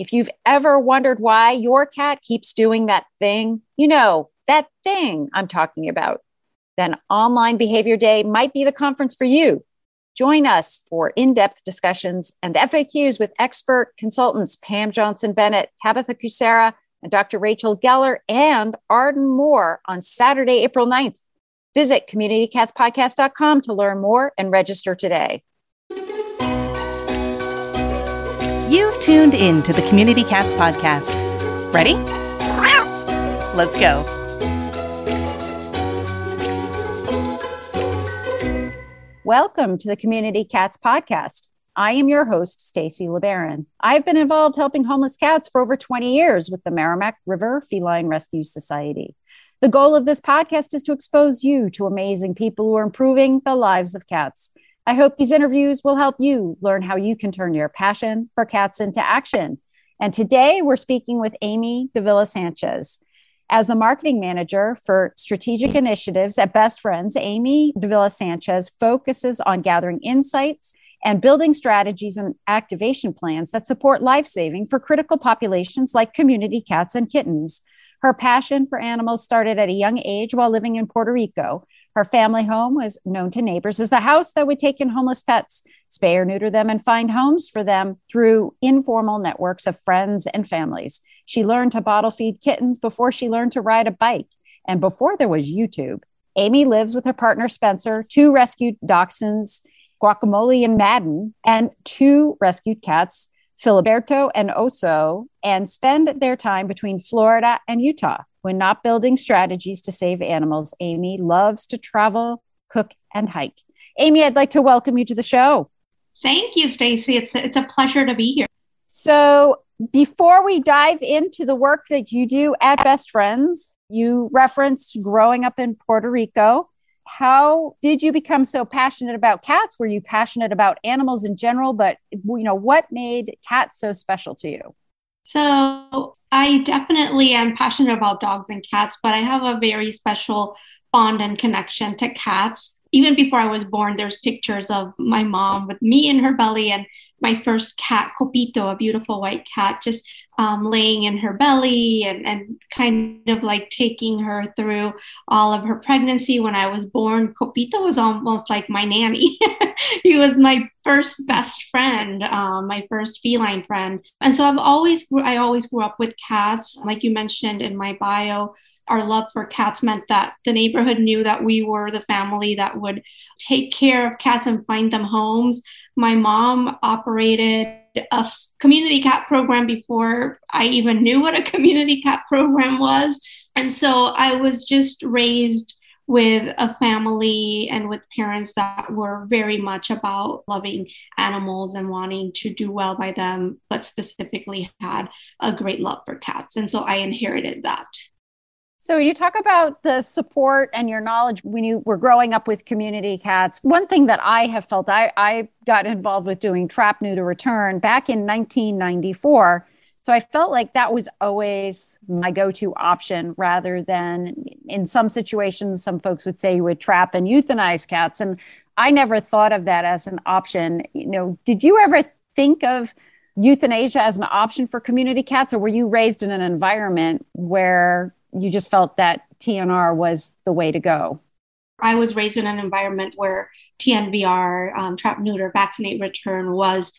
If you've ever wondered why your cat keeps doing that thing, you know, that thing I'm talking about, then Online Behavior Day might be the conference for you. Join us for in depth discussions and FAQs with expert consultants Pam Johnson Bennett, Tabitha Kucera, and Dr. Rachel Geller, and Arden Moore on Saturday, April 9th. Visit communitycatspodcast.com to learn more and register today. You've tuned in to the Community Cats Podcast. Ready? Let's go. Welcome to the Community Cats Podcast. I am your host, Stacy LeBaron. I've been involved helping homeless cats for over 20 years with the Merrimack River Feline Rescue Society. The goal of this podcast is to expose you to amazing people who are improving the lives of cats. I hope these interviews will help you learn how you can turn your passion for cats into action. And today we're speaking with Amy Davila Sanchez. As the marketing manager for strategic initiatives at Best Friends, Amy Davila Sanchez focuses on gathering insights and building strategies and activation plans that support life saving for critical populations like community cats and kittens. Her passion for animals started at a young age while living in Puerto Rico. Her family home was known to neighbors as the house that would take in homeless pets, spay or neuter them, and find homes for them through informal networks of friends and families. She learned to bottle feed kittens before she learned to ride a bike and before there was YouTube. Amy lives with her partner Spencer, two rescued dachshunds, Guacamole and Madden, and two rescued cats, Filiberto and Oso, and spend their time between Florida and Utah. When not building strategies to save animals, Amy loves to travel, cook, and hike. Amy, I'd like to welcome you to the show. Thank you, Stacy. It's it's a pleasure to be here. So, before we dive into the work that you do at Best Friends, you referenced growing up in Puerto Rico. How did you become so passionate about cats? Were you passionate about animals in general, but you know, what made cats so special to you? So, I definitely am passionate about dogs and cats, but I have a very special bond and connection to cats. Even before I was born, there's pictures of my mom with me in her belly and my first cat, Copito, a beautiful white cat, just um, laying in her belly and, and kind of like taking her through all of her pregnancy. When I was born, Copito was almost like my nanny. he was my first best friend, um, my first feline friend. And so I've always, I always grew up with cats. Like you mentioned in my bio, our love for cats meant that the neighborhood knew that we were the family that would take care of cats and find them homes. My mom operated a community cat program before I even knew what a community cat program was. And so I was just raised with a family and with parents that were very much about loving animals and wanting to do well by them, but specifically had a great love for cats. And so I inherited that. So you talk about the support and your knowledge when you were growing up with community cats. One thing that I have felt I, I got involved with doing trap neuter return back in 1994. So I felt like that was always my go-to option rather than in some situations, some folks would say you would trap and euthanize cats. And I never thought of that as an option. You know, did you ever think of euthanasia as an option for community cats or were you raised in an environment where you just felt that TNR was the way to go? I was raised in an environment where TNVR, um, trap, neuter, vaccinate, return was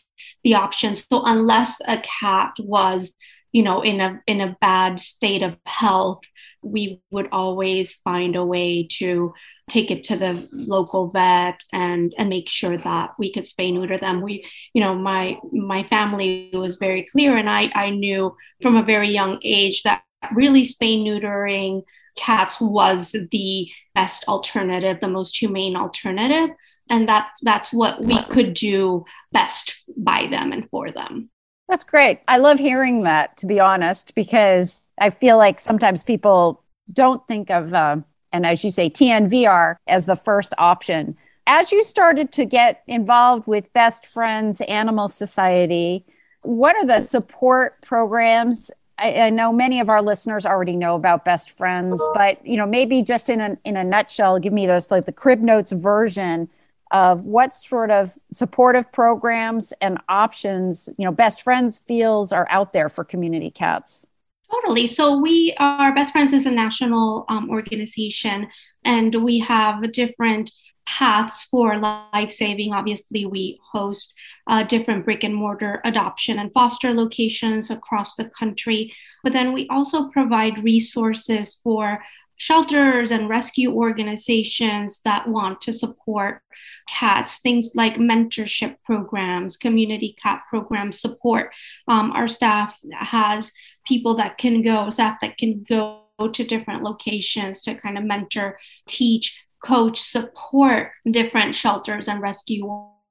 the option. So unless a cat was, you know, in a in a bad state of health, we would always find a way to take it to the local vet and and make sure that we could spay neuter them. We, you know, my my family was very clear, and I I knew from a very young age that really spay neutering cats was the best alternative, the most humane alternative. And that that's what we could do best by them and for them. That's great. I love hearing that, to be honest, because I feel like sometimes people don't think of, uh, and as you say, TNVR as the first option. As you started to get involved with Best Friends Animal Society, what are the support programs I, I, know many of our listeners already know about best friends, but you know, maybe just in a in a nutshell, give me those like the crib notes version of what sort of supportive programs and options, you know, Best Friends feels are out there for community cats. Totally. So we are Best Friends is a national um, organization, and we have different paths for life saving. Obviously, we host uh, different brick and mortar adoption and foster locations across the country, but then we also provide resources for shelters and rescue organizations that want to support cats, things like mentorship programs, community cat program support. Um, our staff has people that can go, staff that can go to different locations to kind of mentor, teach, coach, support different shelters and rescue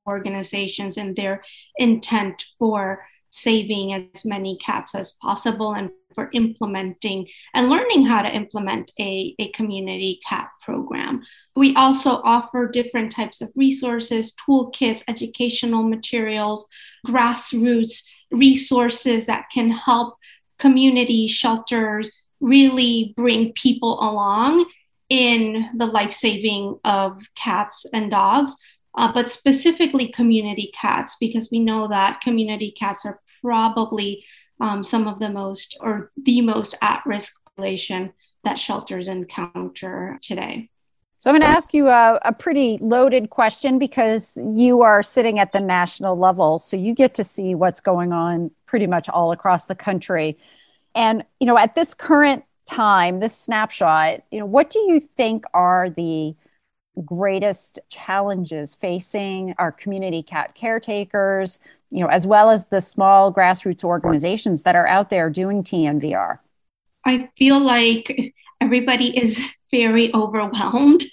organizations in their intent for saving as many cats as possible and for implementing and learning how to implement a, a community cat program. We also offer different types of resources, toolkits, educational materials, grassroots resources that can help community shelters really bring people along in the life saving of cats and dogs. Uh, but specifically community cats, because we know that community cats are probably um, some of the most or the most at risk population that shelters encounter today. So I'm going to ask you a, a, pretty loaded question because you are sitting at the national level. So you get to see what's going on pretty much all across the country. And, you know, at this current time, this snapshot, you know, what do you think are the greatest challenges facing our community cat caretakers, you know, as well as the small grassroots organizations that are out there doing TNVR? I feel like everybody is very overwhelmed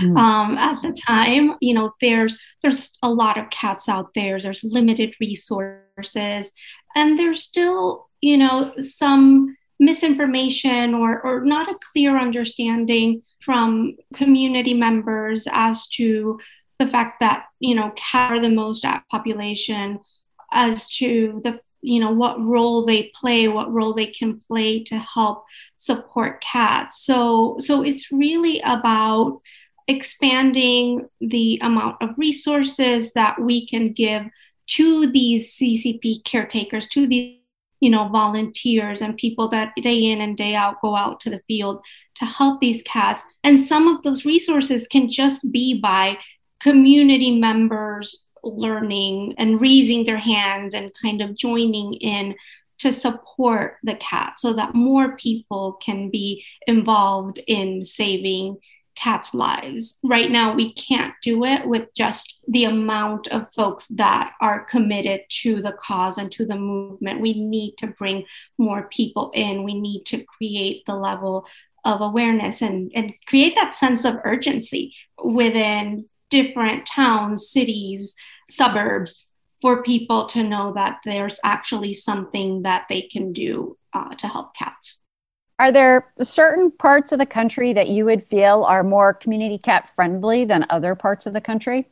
mm. um, at the time. You know, there's there's a lot of cats out there. There's limited resources, and there's still you know some misinformation or or not a clear understanding from community members as to the fact that you know cat are the most at population as to the you know what role they play what role they can play to help support cats so so it's really about expanding the amount of resources that we can give to these ccp caretakers to these you know volunteers and people that day in and day out go out to the field to help these cats. And some of those resources can just be by community members learning and raising their hands and kind of joining in to support the cat so that more people can be involved in saving cats' lives. Right now, we can't do it with just the amount of folks that are committed to the cause and to the movement. We need to bring more people in. We need to create the level of awareness and, and create that sense of urgency within different towns, cities, suburbs for people to know that there's actually something that they can do uh, to help cats. Are there certain parts of the country that you would feel are more community cat friendly than other parts of the country?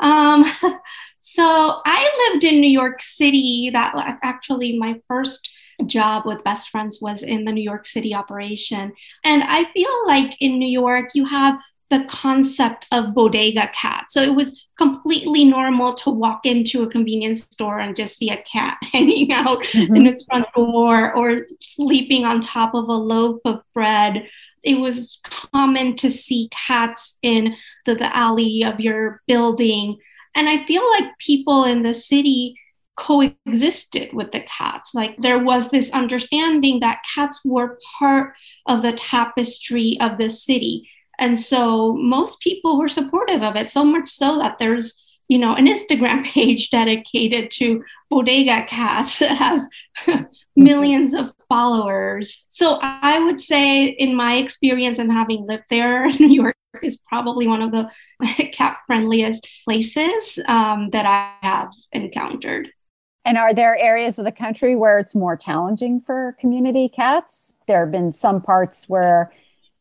Um, so I lived in New York City. That actually my first job with Best Friends was in the New York City operation. And I feel like in New York, you have the concept of bodega cat. So it was completely normal to walk into a convenience store and just see a cat hanging out mm-hmm. in its front door or sleeping on top of a loaf of bread. It was common to see cats in the, the alley of your building. And I feel like people in the city coexisted with the cats. Like there was this understanding that cats were part of the tapestry of the city and so most people were supportive of it, so much so that there's you know an Instagram page dedicated to bodega cats that has millions of followers. So I would say, in my experience and having lived there, New York is probably one of the cat friendliest places um, that I have encountered. And are there areas of the country where it's more challenging for community cats? There have been some parts where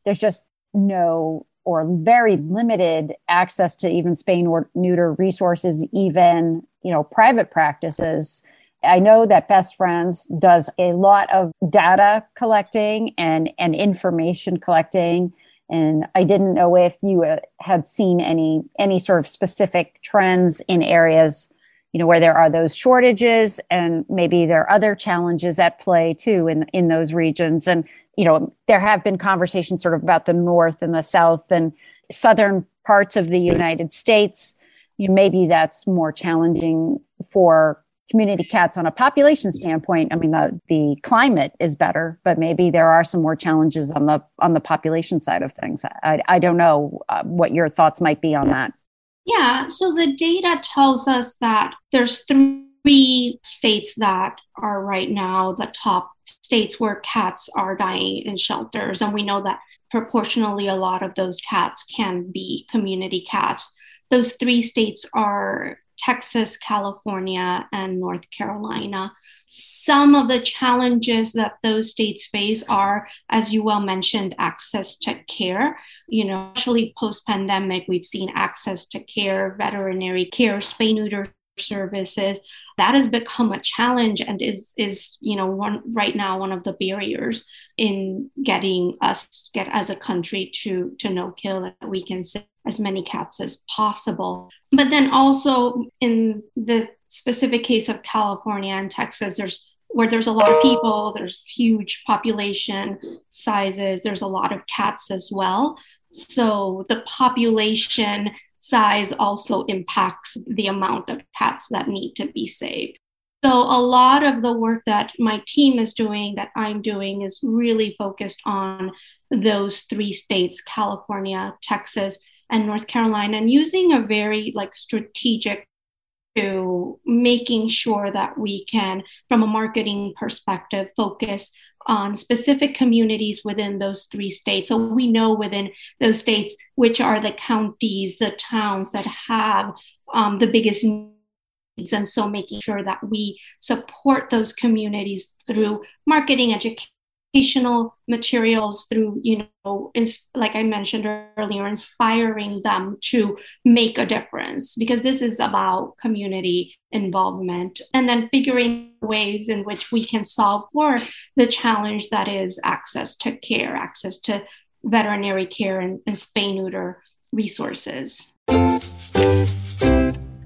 there's just no or very limited access to even spay or neuter resources, even you know private practices. I know that Best Friends does a lot of data collecting and, and information collecting And I didn't know if you uh, had seen any any sort of specific trends in areas, you know, where there are those shortages, and maybe there are other challenges at play too in in those regions. And you know, there have been conversations sort of about the north and the south and southern parts of the United States. You know, maybe that's more challenging for community cats on a population standpoint i mean the, the climate is better but maybe there are some more challenges on the on the population side of things i, I don't know uh, what your thoughts might be on that yeah so the data tells us that there's three states that are right now the top states where cats are dying in shelters and we know that proportionally a lot of those cats can be community cats those three states are Texas, California, and North Carolina. Some of the challenges that those states face are, as you well mentioned, access to care. You know, especially post pandemic, we've seen access to care, veterinary care, spay neuter services that has become a challenge and is is you know one right now one of the barriers in getting us get as a country to to no kill that we can save as many cats as possible but then also in the specific case of california and texas there's where there's a lot of people there's huge population sizes there's a lot of cats as well so the population size also impacts the amount of cats that need to be saved. So, a lot of the work that my team is doing, that I'm doing, is really focused on those three states California, Texas, and North Carolina, and using a very like strategic to making sure that we can, from a marketing perspective, focus on specific communities within those three states. So we know within those states which are the counties, the towns that have um, the biggest needs. And so making sure that we support those communities through marketing, education educational materials through you know ins- like i mentioned earlier inspiring them to make a difference because this is about community involvement. And then figuring ways in which we can solve for the challenge that is access to care access to veterinary care and, and spay neuter resources.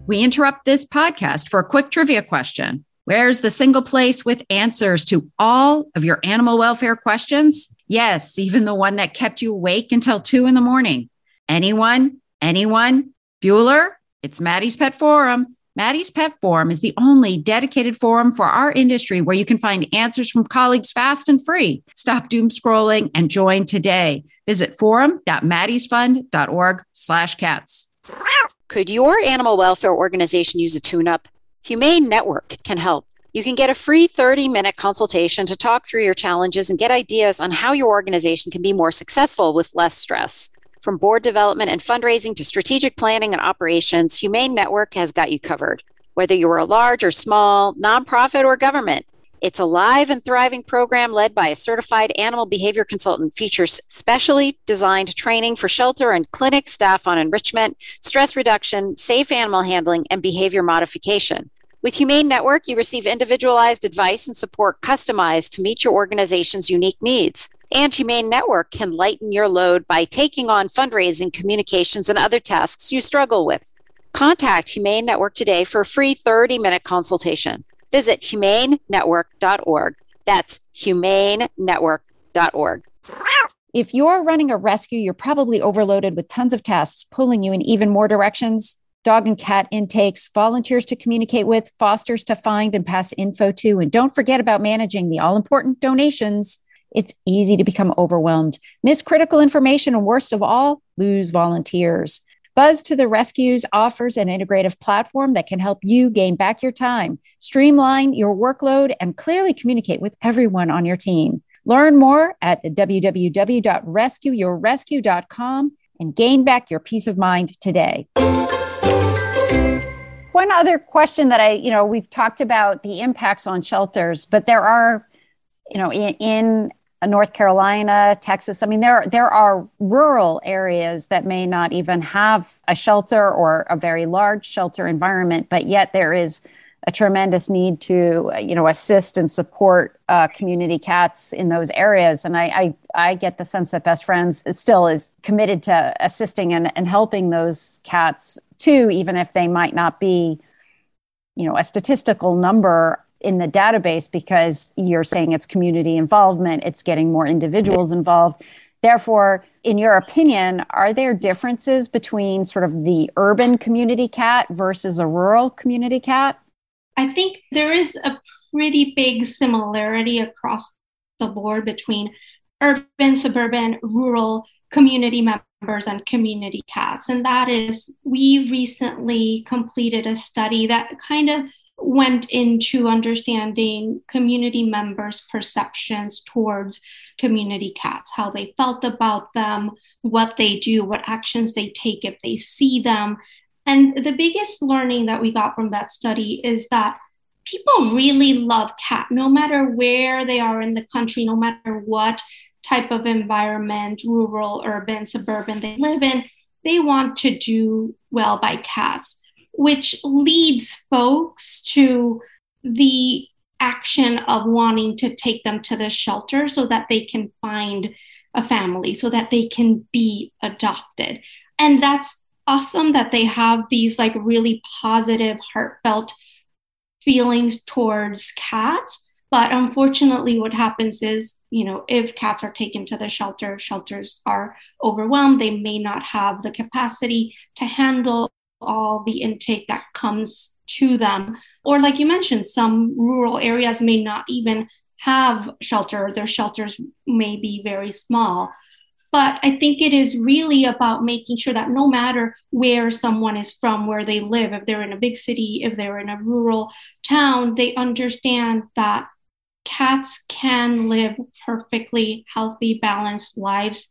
We interrupt this podcast for a quick trivia question Where's the single place with answers to all of your animal welfare questions? Yes, even the one that kept you awake until two in the morning. Anyone? Anyone? Bueller? It's Maddie's Pet Forum. Maddie's Pet Forum is the only dedicated forum for our industry where you can find answers from colleagues fast and free. Stop doom scrolling and join today. Visit forum.maddiesfund.org slash cats. Could your animal welfare organization use a tune-up? Humane Network can help. You can get a free 30 minute consultation to talk through your challenges and get ideas on how your organization can be more successful with less stress. From board development and fundraising to strategic planning and operations, Humane Network has got you covered. Whether you are a large or small, nonprofit or government, it's a live and thriving program led by a certified animal behavior consultant, features specially designed training for shelter and clinic staff on enrichment, stress reduction, safe animal handling, and behavior modification. With Humane Network, you receive individualized advice and support customized to meet your organization's unique needs. And Humane Network can lighten your load by taking on fundraising, communications, and other tasks you struggle with. Contact Humane Network today for a free 30 minute consultation. Visit humanenetwork.org. That's humanenetwork.org. If you're running a rescue, you're probably overloaded with tons of tasks pulling you in even more directions dog and cat intakes, volunteers to communicate with, fosters to find and pass info to. And don't forget about managing the all important donations. It's easy to become overwhelmed, miss critical information, and worst of all, lose volunteers. Buzz to the Rescues offers an integrative platform that can help you gain back your time, streamline your workload, and clearly communicate with everyone on your team. Learn more at www.rescueyourrescue.com and gain back your peace of mind today one other question that I, you know, we've talked about the impacts on shelters, but there are, you know, in, in North Carolina, Texas. I mean, there there are rural areas that may not even have a shelter or a very large shelter environment, but yet there is a tremendous need to you know assist and support uh, community cats in those areas and I, I, I get the sense that best friends still is committed to assisting and, and helping those cats too even if they might not be you know a statistical number in the database because you're saying it's community involvement it's getting more individuals involved. Therefore in your opinion are there differences between sort of the urban community cat versus a rural community cat? I think there is a pretty big similarity across the board between urban, suburban, rural community members and community cats. And that is, we recently completed a study that kind of went into understanding community members' perceptions towards community cats, how they felt about them, what they do, what actions they take if they see them, and the biggest learning that we got from that study is that people really love cat no matter where they are in the country, no matter what type of environment, rural, urban, suburban they live in, they want to do well by cats, which leads folks to the action of wanting to take them to the shelter so that they can find a family, so that they can be adopted. And that's awesome that they have these like really positive, heartfelt feelings towards cats. But unfortunately, what happens is, you know, if cats are taken to the shelter, shelters are overwhelmed. They may not have the capacity to handle all the intake that comes to them. Or, like you mentioned, some rural areas may not even have shelter, their shelters may be very small. But I think it is really about making sure that no matter where someone is from, where they live, if they're in a big city, if they're in a rural town, they understand that cats can live perfectly healthy, balanced lives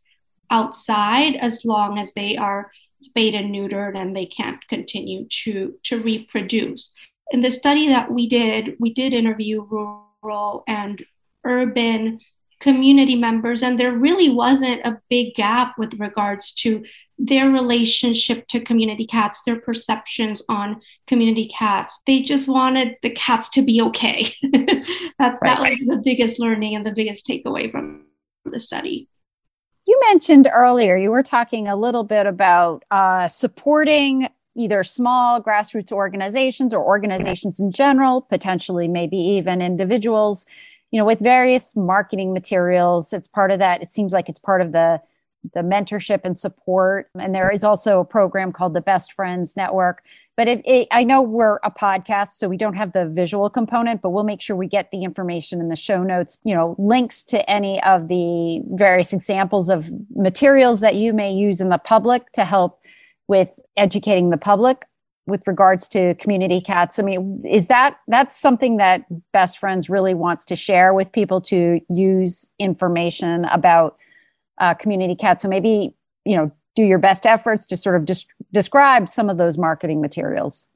outside as long as they are spayed and neutered and they can't continue to, to reproduce. In the study that we did, we did interview rural and urban community members, and there really wasn't a big gap with regards to their relationship to community cats, their perceptions on community cats. They just wanted the cats to be okay. That's right, that was the biggest learning and the biggest takeaway from the study. You mentioned earlier, you were talking a little bit about uh, supporting either small grassroots organizations or organizations in general, potentially maybe even individuals you know with various marketing materials it's part of that it seems like it's part of the the mentorship and support. And there is also a program called the best friends network. But if it, i know we're a podcast so we don't have the visual component but we'll make sure we get the information in the show notes you know links to any of the various examples of materials that you may use in the public to help with educating the public with regards to community cats. I mean is that that's something that best friends really wants to share with people to use information about uh, community cat. so maybe you know do your best efforts to sort of just describe some of those marketing materials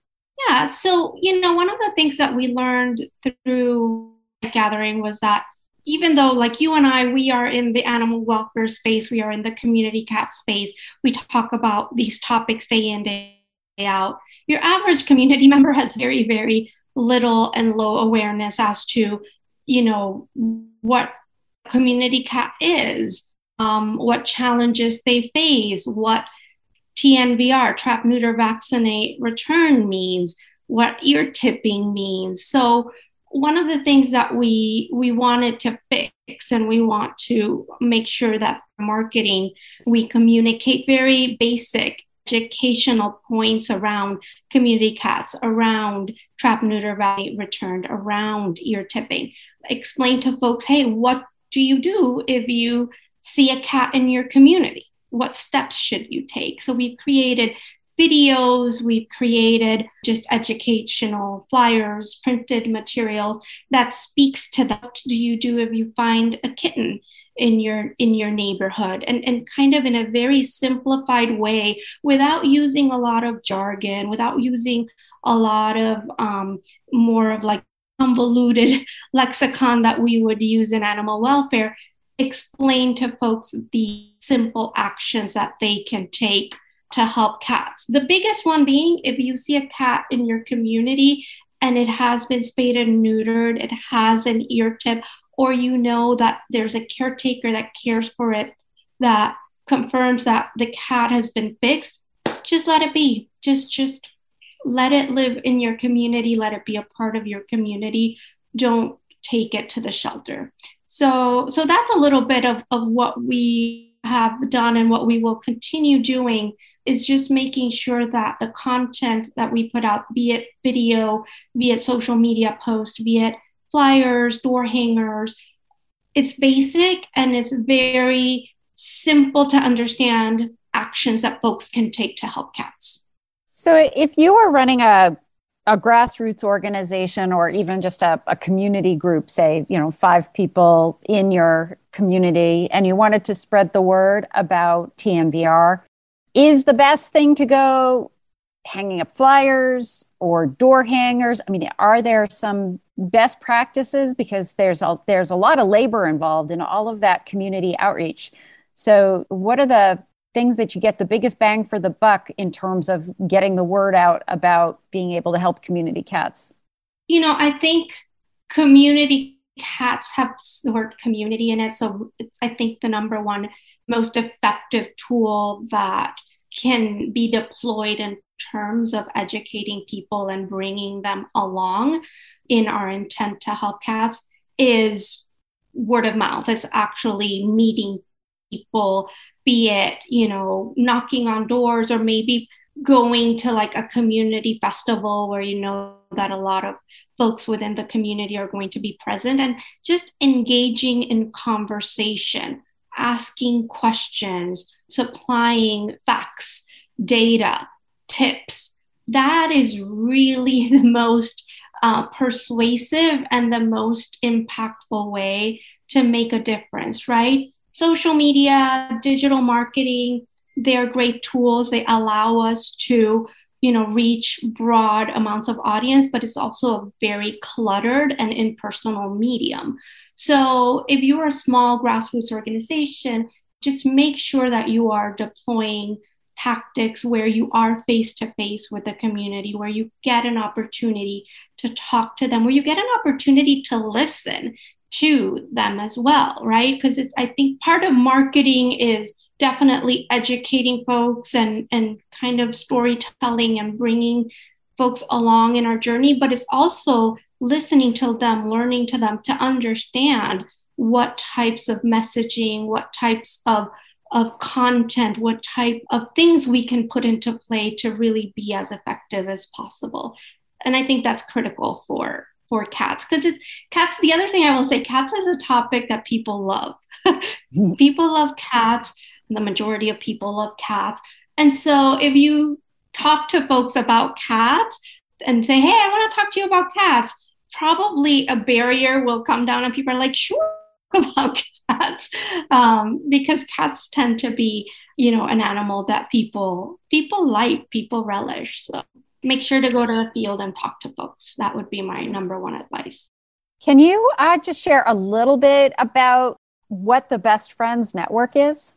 yeah so you know one of the things that we learned through gathering was that even though like you and i we are in the animal welfare space we are in the community cat space we talk about these topics day in day out your average community member has very, very little and low awareness as to, you know, what community cat is, um, what challenges they face, what TNVR, trap, neuter, vaccinate, return means, what ear tipping means. So one of the things that we we wanted to fix and we want to make sure that marketing we communicate very basic educational points around community cats, around trap neuter value returned, around ear tipping. Explain to folks, hey, what do you do if you see a cat in your community? What steps should you take? So we've created videos, we've created just educational flyers, printed materials that speaks to that. What do you do if you find a kitten in your in your neighborhood? And, and kind of in a very simplified way without using a lot of jargon, without using a lot of um, more of like convoluted lexicon that we would use in animal welfare explain to folks the simple actions that they can take to help cats. The biggest one being if you see a cat in your community and it has been spayed and neutered, it has an ear tip, or you know that there's a caretaker that cares for it that confirms that the cat has been fixed, just let it be. Just just let it live in your community, let it be a part of your community. Don't take it to the shelter. So so that's a little bit of, of what we have done and what we will continue doing is just making sure that the content that we put out, be it video, be it social media post, be it flyers, door hangers, it's basic and it's very simple to understand actions that folks can take to help cats. So if you were running a a grassroots organization or even just a, a, community group, say, you know, five people in your community, and you wanted to spread the word about TNVR, is the best thing to go hanging up flyers or door hangers? I mean, are there some best practices because there's a there's a lot of labor involved in all of that community outreach. So, what are the things that you get the biggest bang for the buck in terms of getting the word out about being able to help community cats? You know, I think community cats have the word community in it. So I think the number one most effective tool that can be deployed in terms of educating people and bringing them along in our intent to help cats is word of mouth. It's actually meeting people, be it, you know, knocking on doors or maybe going to like a community festival where you know that a lot of folks within the community are going to be present and just engaging in conversation, asking questions, supplying facts, data, tips. That is really the most uh, persuasive and the most impactful way to make a difference, right? Social media, digital marketing, they're great tools. They allow us to, you know, reach broad amounts of audience, but it's also a very cluttered and impersonal medium. So if you're a small grassroots organization, just make sure that you are deploying tactics where you are face to face with the community, where you get an opportunity to talk to them, where you get an opportunity to listen to them as well, right? Because it's, I think part of marketing is definitely educating folks and, and kind of storytelling and bringing folks along in our journey, but it's also listening to them, learning to them to understand what types of messaging, what types of of content, what type of things we can put into play to really be as effective as possible. And I think that's critical for for cats because it's cats. The other thing I will say, cats is a topic that people love. people love cats. The majority of people love cats. And so if you talk to folks about cats and say, hey, I want to talk to you about cats, probably a barrier will come down and people are like, sure about cats um, because cats tend to be you know an animal that people people like people relish so make sure to go to the field and talk to folks. That would be my number one advice. Can you uh, just share a little bit about what the Best Friends Network is?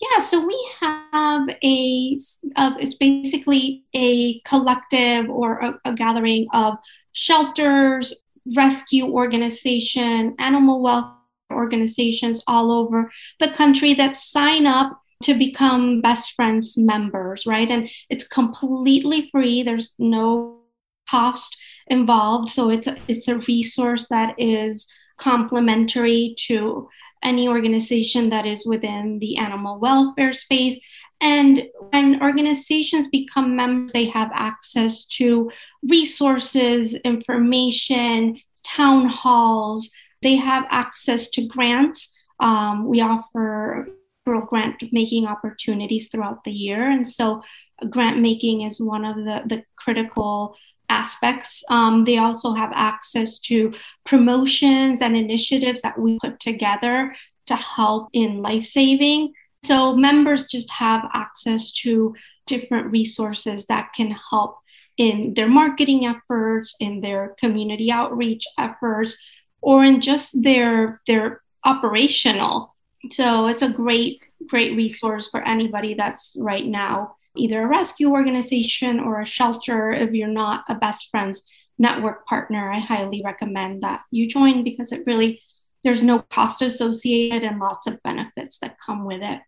Yeah, so we have a, uh, it's basically a collective or a, a gathering of shelters, rescue organization, animal welfare organizations all over the country that sign up to become best friends members, right? And it's completely free. There's no cost involved. So it's a, it's a resource that is complementary to any organization that is within the animal welfare space. And when organizations become members, they have access to resources, information, town halls. They have access to grants. Um, we offer grant making opportunities throughout the year. And so grant making is one of the, the critical aspects. Um, they also have access to promotions and initiatives that we put together to help in life saving. So members just have access to different resources that can help in their marketing efforts, in their community outreach efforts, or in just their their operational so it's a great, great resource for anybody that's right now either a rescue organization or a shelter if you're not a best friends network partner, I highly recommend that you join because it really, there's no cost associated and lots of benefits that come with it.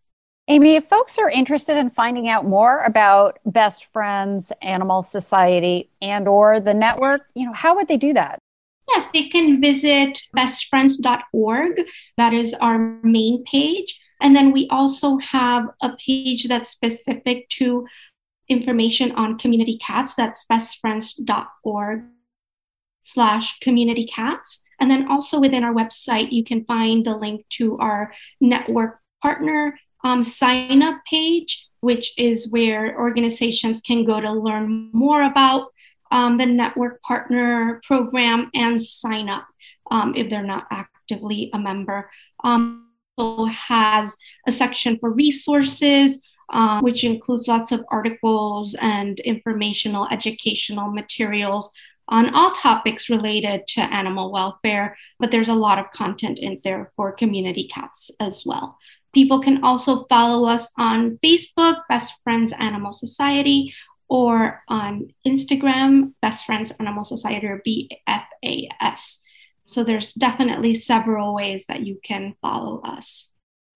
Amy, if folks are interested in finding out more about Best Friends Animal Society and or the network, you know, how would they do that? Yes, they can visit bestfriends.org. That is our main page. And then we also have a page that's specific to information on community cats. That's bestfriends.org slash community cats. And then also within our website, you can find the link to our network partner um, sign up page, which is where organizations can go to learn more about um, the network partner program and sign up um, if they're not actively a member. Um, also has a section for resources, um, which includes lots of articles and informational educational materials on all topics related to animal welfare, but there's a lot of content in there for community cats as well. People can also follow us on Facebook, Best Friends Animal Society, or on Instagram, Best Friends Animal Society or BFAS. So there's definitely several ways that you can follow us.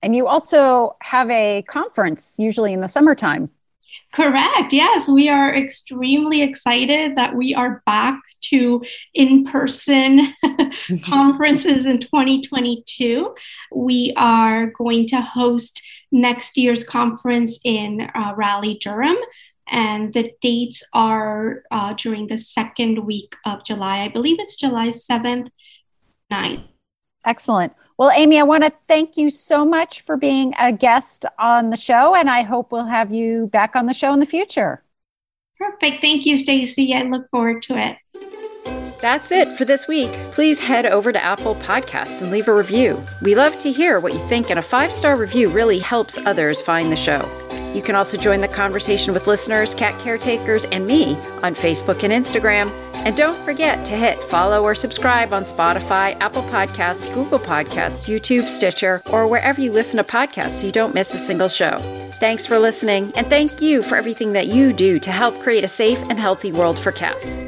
And you also have a conference usually in the summertime. Correct. Yes, we are extremely excited that we are back to in person conferences in 2022. We are going to host next year's conference in uh, Raleigh, Durham. And the dates are uh, during the second week of July. I believe it's July 7th, 9th. Excellent. Well, Amy, I want to thank you so much for being a guest on the show, and I hope we'll have you back on the show in the future. Perfect. Thank you, Stacy. I look forward to it. That's it for this week. Please head over to Apple Podcasts and leave a review. We love to hear what you think, and a five star review really helps others find the show. You can also join the conversation with listeners, cat caretakers, and me on Facebook and Instagram. And don't forget to hit follow or subscribe on Spotify, Apple Podcasts, Google Podcasts, YouTube, Stitcher, or wherever you listen to podcasts so you don't miss a single show. Thanks for listening, and thank you for everything that you do to help create a safe and healthy world for cats.